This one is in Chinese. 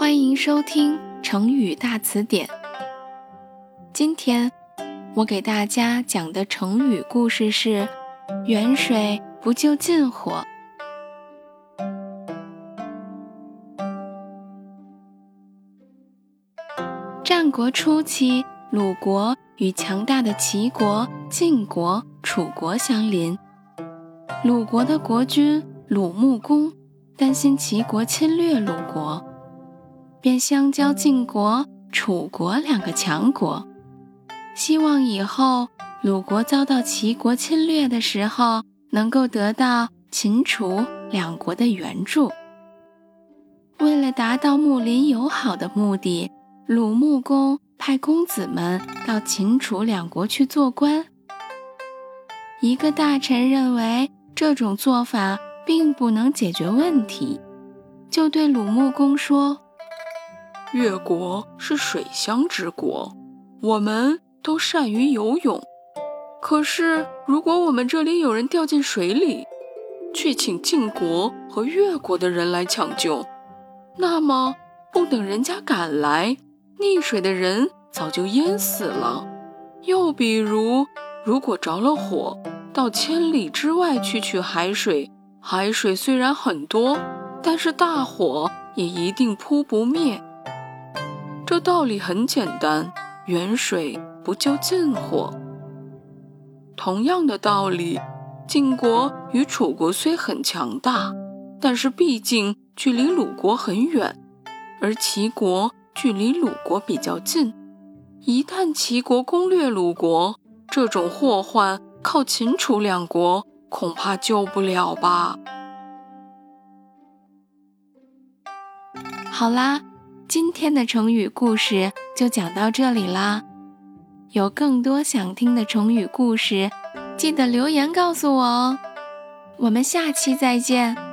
欢迎收听成语大词典。今天我给大家讲的成语故事是“远水不救近火”。战国初期，鲁国与强大的齐国、晋国、楚国相邻。鲁国的国君鲁穆公担心齐国侵略鲁国。便相交晋国、楚国两个强国，希望以后鲁国遭到齐国侵略的时候，能够得到秦、楚两国的援助。为了达到睦邻友好的目的，鲁穆公派公子们到秦、楚两国去做官。一个大臣认为这种做法并不能解决问题，就对鲁穆公说。越国是水乡之国，我们都善于游泳。可是，如果我们这里有人掉进水里，去请晋国和越国的人来抢救，那么不等人家赶来，溺水的人早就淹死了。又比如，如果着了火，到千里之外去取海水，海水虽然很多，但是大火也一定扑不灭。这道理很简单，远水不救近火。同样的道理，晋国与楚国虽很强大，但是毕竟距离鲁国很远，而齐国距离鲁国比较近。一旦齐国攻略鲁国，这种祸患靠秦楚两国恐怕救不了吧？好啦。今天的成语故事就讲到这里啦，有更多想听的成语故事，记得留言告诉我哦。我们下期再见。